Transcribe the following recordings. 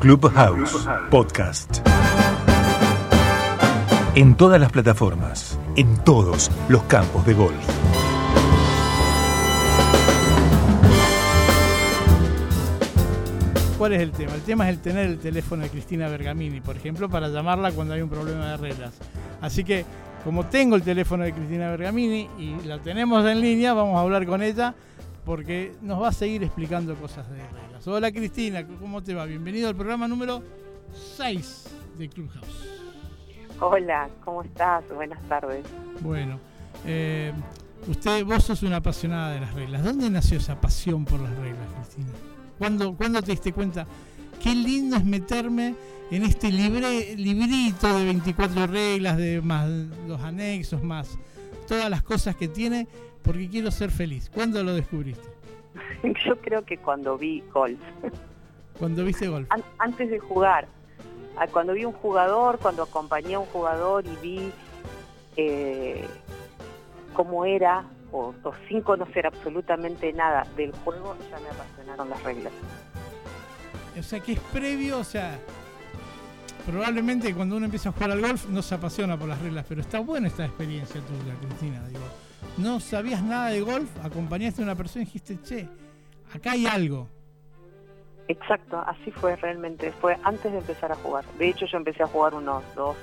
Clubhouse Podcast. En todas las plataformas, en todos los campos de golf. ¿Cuál es el tema? El tema es el tener el teléfono de Cristina Bergamini, por ejemplo, para llamarla cuando hay un problema de reglas. Así que, como tengo el teléfono de Cristina Bergamini y la tenemos en línea, vamos a hablar con ella porque nos va a seguir explicando cosas de reglas. Hola Cristina, ¿cómo te va? Bienvenido al programa número 6 de Clubhouse. Hola, ¿cómo estás? Buenas tardes. Bueno, eh, usted, vos sos una apasionada de las reglas. ¿Dónde nació esa pasión por las reglas, Cristina? ¿Cuándo, ¿cuándo te diste cuenta? Qué lindo es meterme en este libre, librito de 24 reglas, de más los anexos, más todas las cosas que tiene porque quiero ser feliz. ¿Cuándo lo descubriste? Yo creo que cuando vi golf. Cuando viste golf. antes de jugar. Ah, cuando vi un jugador, cuando acompañé a un jugador y vi eh, cómo era, o, sin conocer absolutamente nada del juego, ya me apasionaron las reglas. O sea, que es previo, o sea, probablemente cuando uno empieza a jugar al golf no se apasiona por las reglas, pero está buena esta experiencia tuya, Cristina. Digo, no sabías nada de golf, acompañaste a una persona y dijiste, che, acá hay algo. Exacto, así fue realmente, fue antes de empezar a jugar. De hecho, yo empecé a jugar unos dos,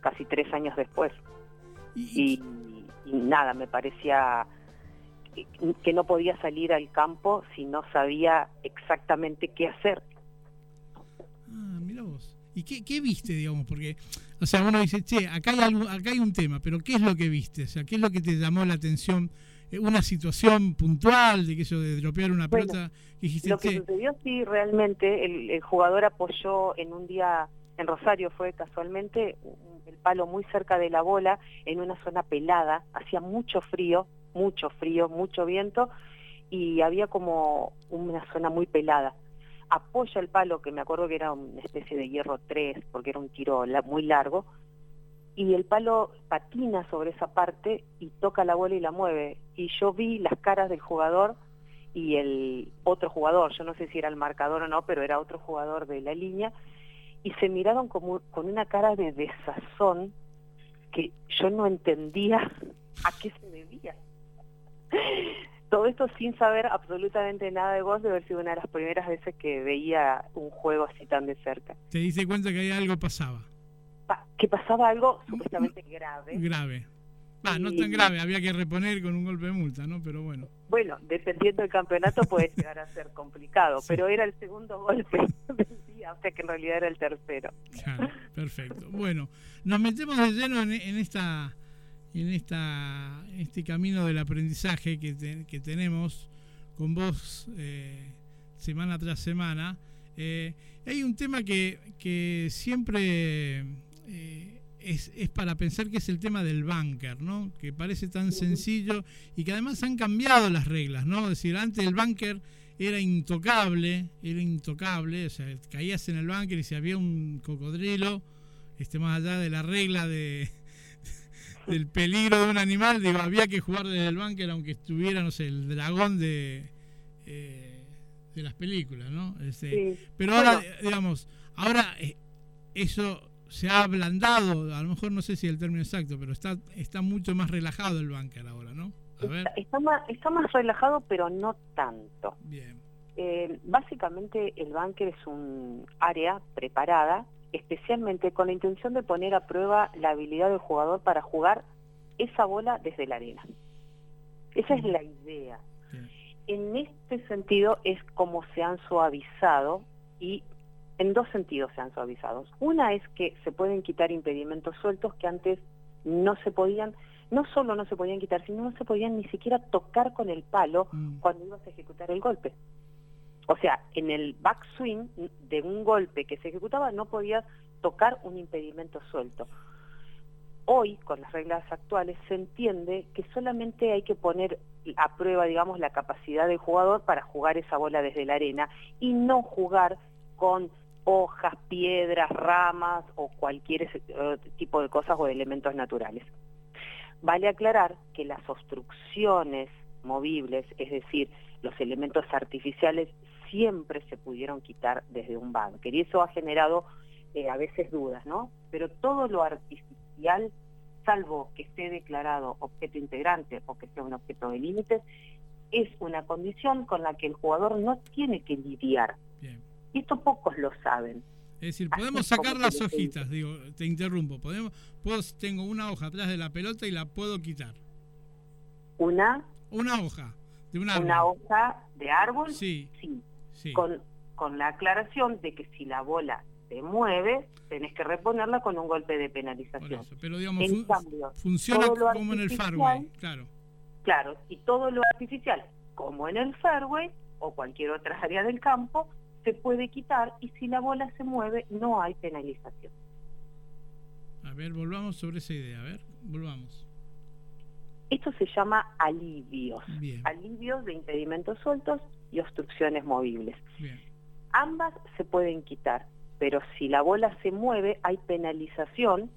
casi tres años después. Y, nada, me parecía que no podía salir al campo si no sabía exactamente qué hacer. ¿Y qué, qué viste, digamos? Porque o sea, uno dice, che, acá hay, algo, acá hay un tema, pero ¿qué es lo que viste? O sea, ¿qué es lo que te llamó la atención? Eh, ¿Una situación puntual de que eso de dropear una pelota? lo que sucedió, sí, realmente, el, jugador apoyó en un día, en Rosario fue casualmente, el palo muy cerca de la bola, en una zona pelada, hacía mucho frío, mucho frío, mucho viento, y había como una zona muy pelada apoya el palo, que me acuerdo que era una especie de hierro 3, porque era un tiro muy largo, y el palo patina sobre esa parte y toca la bola y la mueve. Y yo vi las caras del jugador y el otro jugador, yo no sé si era el marcador o no, pero era otro jugador de la línea, y se miraron como, con una cara de desazón que yo no entendía a qué se debía todo esto sin saber absolutamente nada de vos, de haber sido una de las primeras veces que veía un juego así tan de cerca. ¿Te diste cuenta que algo pasaba? que pasaba algo supuestamente grave. Grave. Ah, no tan grave, había que reponer con un golpe de multa, ¿no? Pero bueno. Bueno, dependiendo del campeonato puede llegar a ser complicado, pero era el segundo golpe del día, o sea que en realidad era el tercero. Claro, perfecto. Bueno, nos metemos de lleno en esta en esta, este camino del aprendizaje que, que tenemos con vos eh, semana tras semana. Eh, hay un tema que, que siempre eh, es, es, para pensar que es el tema del bunker, ¿no? que parece tan sencillo y que además han cambiado las reglas. ¿no? Es decir, antes el bunker era intocable, era intocable, o sea, caías en el bunker y si había un cocodrilo, este, más allá de la regla de, del peligro de un animal, digo, había que jugar desde el bunker aunque estuviera, no sé, el dragón de, eh, de las películas, ¿no? Este, Pero ahora, digamos, ahora eh, eso se ha ablandado, a lo mejor no sé si el término exacto, pero está, está mucho más relajado el bunker ahora, ¿no? A ver. Está, más, está más relajado, pero no tanto. Bien. Eh, básicamente el bunker es un área preparada especialmente con la intención de poner a prueba la habilidad del jugador para jugar esa bola desde la arena. Esa es la idea. En este sentido es como se han suavizado y en dos sentidos se han suavizado. Una es que se pueden quitar impedimentos sueltos que antes no se podían, no solo no se podían quitar, sino no se podían ni siquiera tocar con el palo mm. cuando ibas a ejecutar el golpe. O sea, en el backswing de un golpe que se ejecutaba no podías tocar un impedimento suelto. Hoy, con las reglas actuales, se entiende que solamente hay que poner a prueba, digamos, la capacidad del jugador para jugar esa bola desde la arena y no jugar con hojas, piedras, ramas o cualquier eh, tipo de cosas o elementos naturales. Vale aclarar que las obstrucciones movibles, es decir, los elementos artificiales siempre se pudieron quitar desde un bunker y eso ha generado eh, a veces dudas, ¿no? Pero todo lo artificial, salvo que esté declarado objeto integrante o que sea un objeto de límites, es una condición con la que el jugador no tiene que lidiar. Y esto pocos lo saben. Es decir, podemos sacar las hojitas, digo, te interrumpo, podemos, puedo, tengo una hoja atrás de la pelota y la puedo quitar. ¿Una? Una hoja de un árbol. Una hoja de árbol, sí. sí. Con, con la aclaración de que si la bola se mueve, tenés que reponerla con un golpe de penalización. pero digamos, funciona como en el fairway, claro. Claro, y todo lo artificial, como en el fairway o cualquier otra área del campo, se puede quitar y si la bola se mueve no hay penalización. A ver, volvamos sobre esa idea, a ver, volvamos. Esto se llama alivios, alivios de impedimentos sueltos y obstrucciones movibles. Ambas se pueden quitar, pero si la bola se mueve hay penalización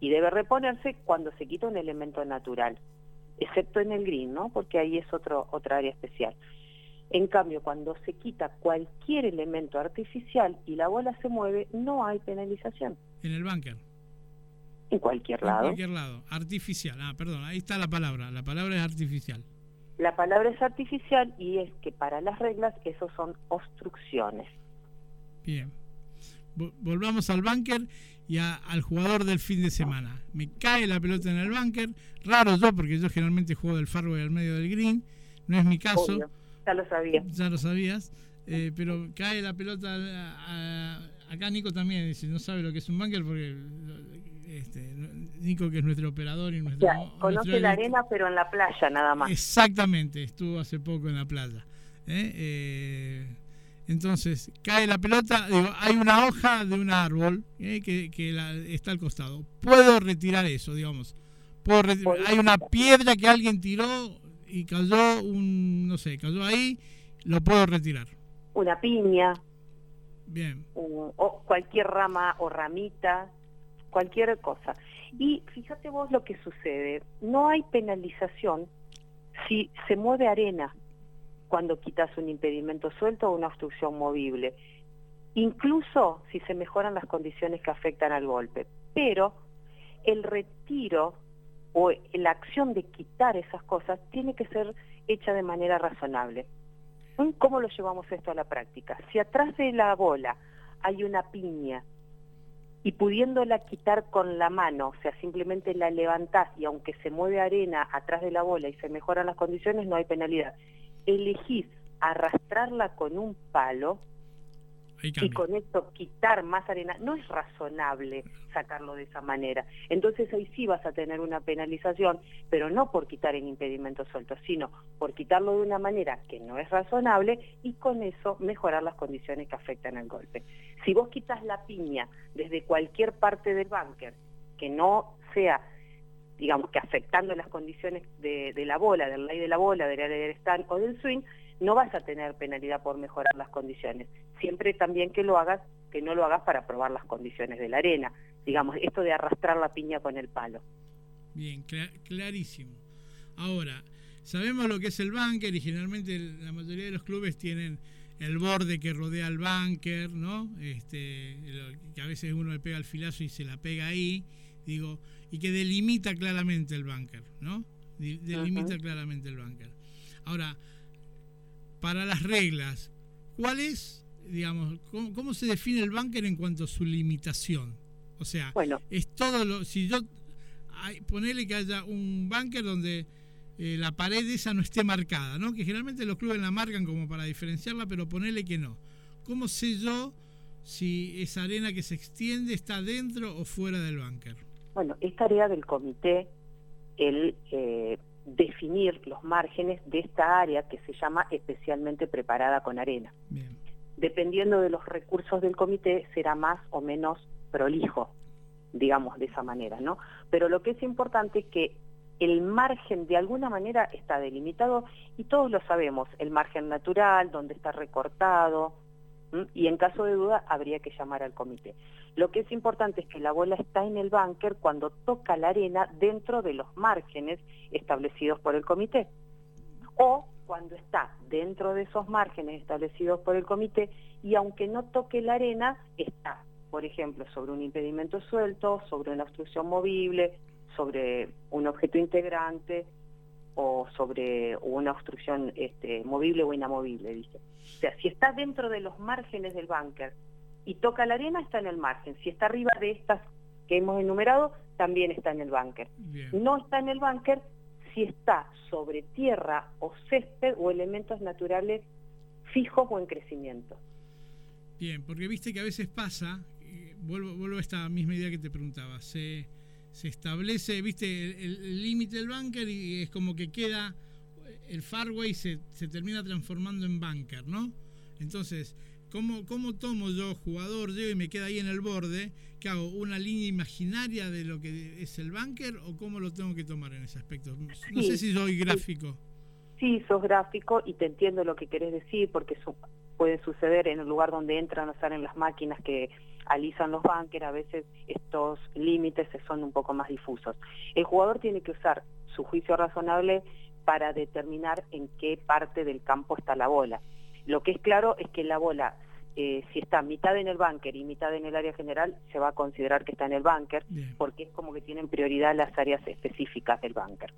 y debe reponerse cuando se quita un elemento natural excepto en el green, ¿no? Porque ahí es otro, otra área especial. En cambio, cuando se quita cualquier elemento artificial y la bola se mueve, no hay penalización. En el bunker. En cualquier lado. En cualquier lado. Artificial. Ah, perdón, ahí está la palabra. La palabra es artificial. La palabra es artificial y es que para las reglas eso son obstrucciones. Bien. Volvamos al bunker y al jugador del fin de semana. Me cae la pelota en el bunker, raro yo porque yo generalmente juego del fairway al medio del green, no es mi caso. Ya lo sabía. Ya lo sabías, eh, pero cae la pelota acá Nico también dice, no sabe lo que es un bunker porque este, Nico que es nuestro operador y nuestro... conoce la arena pero en la playa nada más. Exactamente, estuvo hace poco en la playa. ¿eh? eh entonces, cae la pelota, digo, hay una hoja de un árbol eh, que, está al costado. Puedo retirar eso, digamos. Puedo hay una piedra que alguien tiró y cayó un, no sé, cayó ahí, lo puedo retirar. Una piña. Bien. o cualquier rama o ramita, cualquier cosa. Y fíjate vos lo que sucede, no hay penalización si se mueve arena cuando quitas un impedimento suelto o una obstrucción movible, incluso si se mejoran las condiciones que afectan al golpe. Pero el retiro o la acción de quitar esas cosas tiene que ser hecha de manera razonable. ¿Cómo lo llevamos esto a la práctica? Si atrás de la bola hay una piña y pudiéndola quitar con la mano, o sea, simplemente la levantás y aunque se mueve arena atrás de la bola y se mejoran las condiciones, no hay penalidad elegís arrastrarla con un palo y con esto quitar más arena, no es razonable sacarlo de esa manera. Entonces ahí sí vas a tener una penalización, pero no por quitar el impedimento suelto, sino por quitarlo de una manera que no es razonable y con eso mejorar las condiciones que afectan al golpe. Si vos quitas la piña desde cualquier parte del bunker que no sea digamos que afectando las condiciones de, la bola, del ley de la bola, del área del stand o del swing, no vas a tener penalidad por mejorar las condiciones. Siempre también que lo hagas, que no lo hagas para probar las condiciones de la arena. Digamos, esto de arrastrar la piña con el palo. Bien, clarísimo. Ahora, sabemos lo que es el bunker y generalmente la mayoría de los clubes tienen el borde que rodea el bunker, ¿no? Este, que a veces uno le pega el filazo y se la pega ahí digo, y que delimita claramente el bunker, ¿no? Delimita claramente el bunker. Ahora, para las reglas, ¿cuál es, digamos, cómo, se define el bunker en cuanto a su limitación? O sea, es todo lo, si yo, hay, ponele que haya un bunker donde eh, la pared esa no esté marcada, ¿no? Que generalmente los clubes la marcan como para diferenciarla, pero ponele que no. ¿Cómo sé yo si esa arena que se extiende está dentro o fuera del bunker? Bueno, es tarea del comité el eh, definir los márgenes de esta área que se llama especialmente preparada con arena. Dependiendo de los recursos del comité será más o menos prolijo, digamos de esa manera, ¿no? Pero lo que es importante es que el margen de alguna manera está delimitado y todos lo sabemos, el margen natural, donde está recortado, y en caso de duda habría que llamar al comité. Lo que es importante es que la bola está en el búnker cuando toca la arena dentro de los márgenes establecidos por el comité. O cuando está dentro de esos márgenes establecidos por el comité y aunque no toque la arena, está, por ejemplo, sobre un impedimento suelto, sobre una obstrucción movible, sobre un objeto integrante o sobre una obstrucción este, movible o inamovible, dice. O sea, si está dentro de los márgenes del búnker y toca la arena, está en el margen. Si está arriba de estas que hemos enumerado, también está en el búnker. No está en el búnker si está sobre tierra o césped o elementos naturales fijos o en crecimiento. Bien, porque viste que a veces pasa, eh, vuelvo, vuelvo a esta misma idea que te preguntaba, se, se establece, viste, el límite del búnker y es como que queda, el farway se, se termina transformando en búnker, ¿no? Entonces, ¿Cómo, ¿Cómo tomo yo, jugador, yo y me queda ahí en el borde? ¿Qué hago? ¿Una línea imaginaria de lo que es el bunker o cómo lo tengo que tomar en ese aspecto? No sé si soy gráfico. Sí, sos gráfico y te entiendo lo que querés decir porque puede suceder en el lugar donde entran o salen las máquinas que alisan los bunkers, a veces estos límites son un poco más difusos. El jugador tiene que usar su juicio razonable para determinar en qué parte del campo está la bola. Lo que es claro es que la bola eh, si está mitad en el búnker y mitad en el área general, se va a considerar que está en el búnker, porque es como que tienen prioridad las áreas específicas del búnker.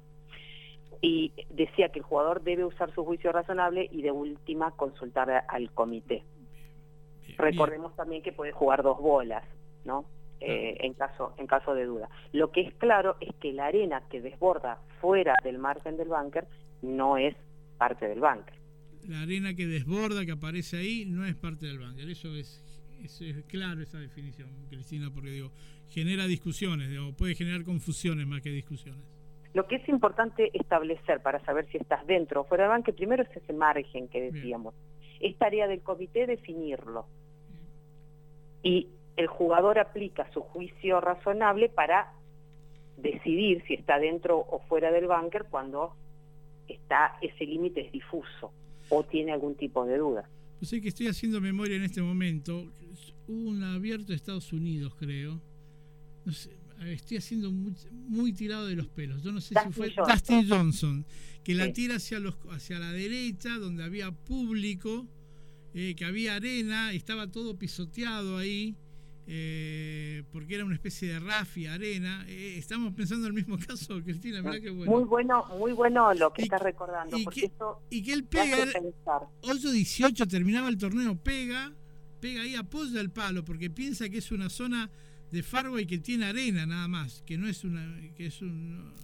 Y decía que el jugador debe usar su juicio razonable y de última consultar al comité. Recordemos también que puede jugar dos bolas, ¿no? Eh, en caso en caso de duda. Lo que es claro es que la arena que desborda fuera del margen del búnker no es parte del búnker la arena que desborda, que aparece ahí, no es parte del búnker. Eso es, es, claro, esa definición, Cristina, porque digo, genera discusiones, digo, puede generar confusiones más que discusiones. Lo que es importante establecer para saber si estás dentro o fuera del búnker, primero es ese margen que decíamos. Es tarea del comité definirlo. Y el jugador aplica su juicio razonable para decidir si está dentro o fuera del búnker cuando está ese límite es difuso o tiene algún tipo de duda. Pues sé que estoy haciendo memoria en este momento. Hubo un abierto de Estados Unidos, creo. No sé, estoy haciendo muy, tirado de los pelos. Yo no sé si fue Dustin Johnson, que la tira hacia, los, hacia la derecha, donde había público, eh, que había arena, estaba todo pisoteado ahí eh, porque era una especie de rafia, arena. Eh, estamos pensando en el mismo caso, Cristina, Muy bueno, muy bueno lo que estás recordando. Y, que, y que él pega, 8-18 terminaba el torneo, pega, pega ahí, apoya el palo, porque piensa que es una zona de y que tiene arena nada más, que no es una, que es un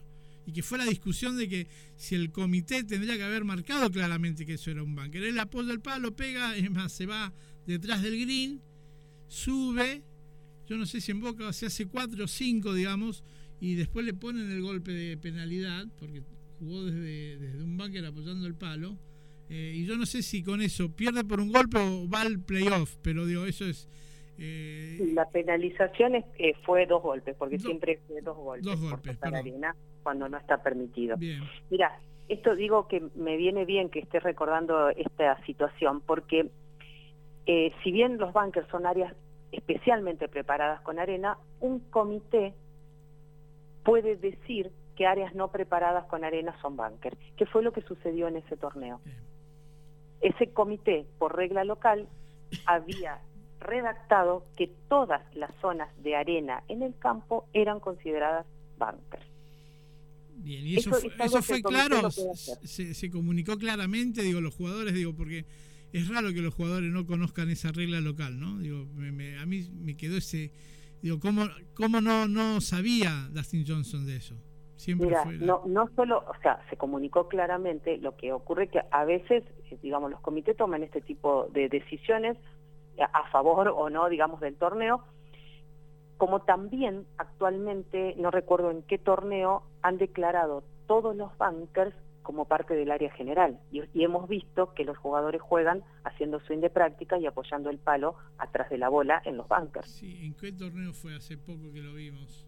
y que fue la discusión de que si el comité tendría que haber marcado claramente que eso era un bunker. Él apoya el palo, pega, es más, se va detrás del green, sube, yo no sé si en Boca se hace 4 o 5, digamos, y después le ponen el golpe de penalidad, porque jugó desde, desde un bunker apoyando el palo. Eh, y yo no sé si con eso pierde por un golpe o va al playoff, pero digo, eso es... Eh, la penalización eh, fue dos golpes, porque siempre fue dos golpes. Dos golpes, por arena cuando no está permitido. Mira, esto digo que me viene bien que esté recordando esta situación, porque si bien los bunkers son áreas especialmente preparadas con arena, un comité puede decir que áreas no preparadas con arena son bunkers, que fue lo que sucedió en ese torneo. Ese comité, por regla local, había redactado que todas las zonas de arena en el campo eran consideradas bunkers. Bien, y eso, fue, claro, se, se, comunicó claramente, digo, los jugadores, digo, porque es raro que los jugadores no conozcan esa regla local, ¿no? Digo, a mí me quedó ese, digo, ¿cómo, cómo no, no sabía Dustin Johnson de eso? Siempre Mira, no, no solo, o sea, se comunicó claramente, lo que ocurre que a veces, eh, digamos, los comités toman este tipo de decisiones a favor o no, digamos, del torneo, como también actualmente, no recuerdo en qué torneo, han declarado todos los bankers como parte del área general. Y, hemos visto que los jugadores juegan haciendo swing de práctica y apoyando el palo atrás de la bola en los bunkers. Sí, ¿en qué torneo fue hace poco que lo vimos?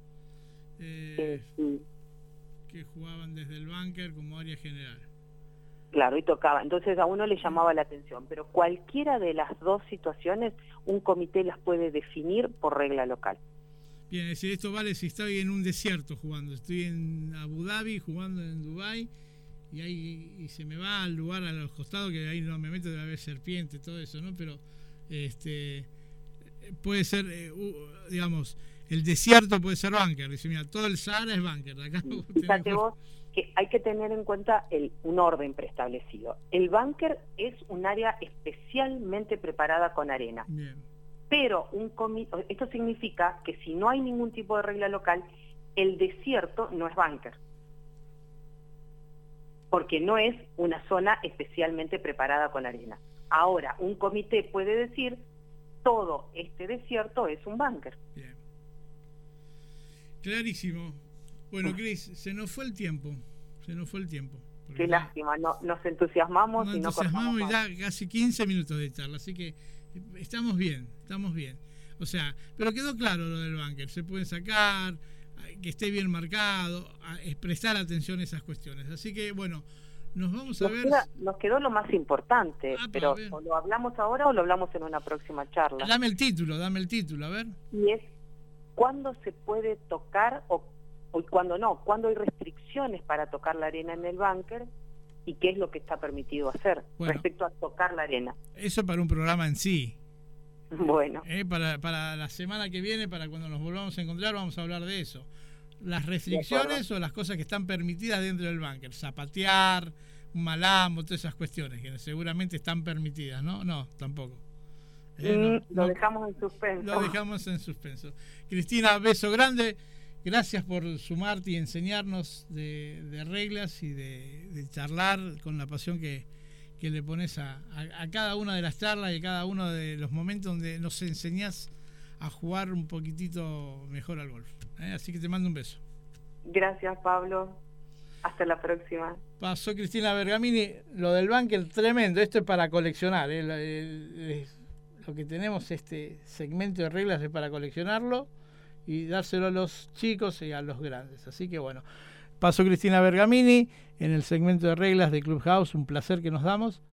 Eh, que jugaban desde el bunker como área general. Claro, y tocaba. Entonces a uno le llamaba la atención. Pero cualquiera de las dos situaciones, un comité las puede definir por regla local. Bien, es decir, esto vale si estoy en un desierto jugando. Estoy en Abu Dhabi jugando en Dubai y ahí y se me va al lugar a los costados que ahí no me meto debe haber serpiente todo eso no pero este puede ser eh, digamos el desierto puede ser bunker dice mira todo el Sahara es bunker acá fíjate vos que hay que tener en cuenta el, un orden preestablecido el bunker es un área especialmente preparada con arena pero un esto significa que si no hay ningún tipo de regla local el desierto no es bunker porque no es una zona especialmente preparada con arena. Ahora, un comité puede decir, todo este desierto es un búnker. Bien. Clarísimo. Bueno, Cris, se nos fue el tiempo. Se nos fue el tiempo. Qué lástima, no, nos entusiasmamos nos y no entusiasmamos y ya casi 15 minutos de charla, así que estamos bien, estamos bien. O sea, pero quedó claro lo del búnker, se puede sacar, que esté bien marcado, prestar atención a esas cuestiones. Así que, bueno, nos vamos a ver. nos quedó lo más importante, ah, pero o lo hablamos ahora o lo hablamos en una próxima charla. Dame el título, dame el título, a ver. Y es cuándo se puede tocar o, o cuándo no, cuándo hay restricciones para tocar la arena en el búnker y qué es lo que está permitido hacer respecto a tocar la arena. Eso para un programa en sí. Bueno. Eh, para, para la semana que viene, para cuando nos volvamos a encontrar, vamos a hablar de eso. Las restricciones o las cosas que están permitidas dentro del bunker. Zapatear, un malambo, todas esas cuestiones que seguramente están permitidas, ¿no? No, tampoco. Eh, lo dejamos en suspenso. Lo dejamos en suspenso. Cristina, beso grande. Gracias por sumarte y enseñarnos de, reglas y de charlar con la pasión que, que le pones a, cada una de las charlas y a cada uno de los momentos donde nos enseñás a jugar un poquitito mejor al golf. ¿eh? Así que te mando un beso. Gracias, Pablo. Hasta la próxima. Pasó Cristina Bergamini. Lo del bunker, tremendo. Esto es para coleccionar. ¿eh? lo que tenemos, este segmento de reglas es para coleccionarlo y dárselo a los chicos y a los grandes. Así que bueno. Paso Cristina Bergamini en el segmento de reglas de Clubhouse, un placer que nos damos.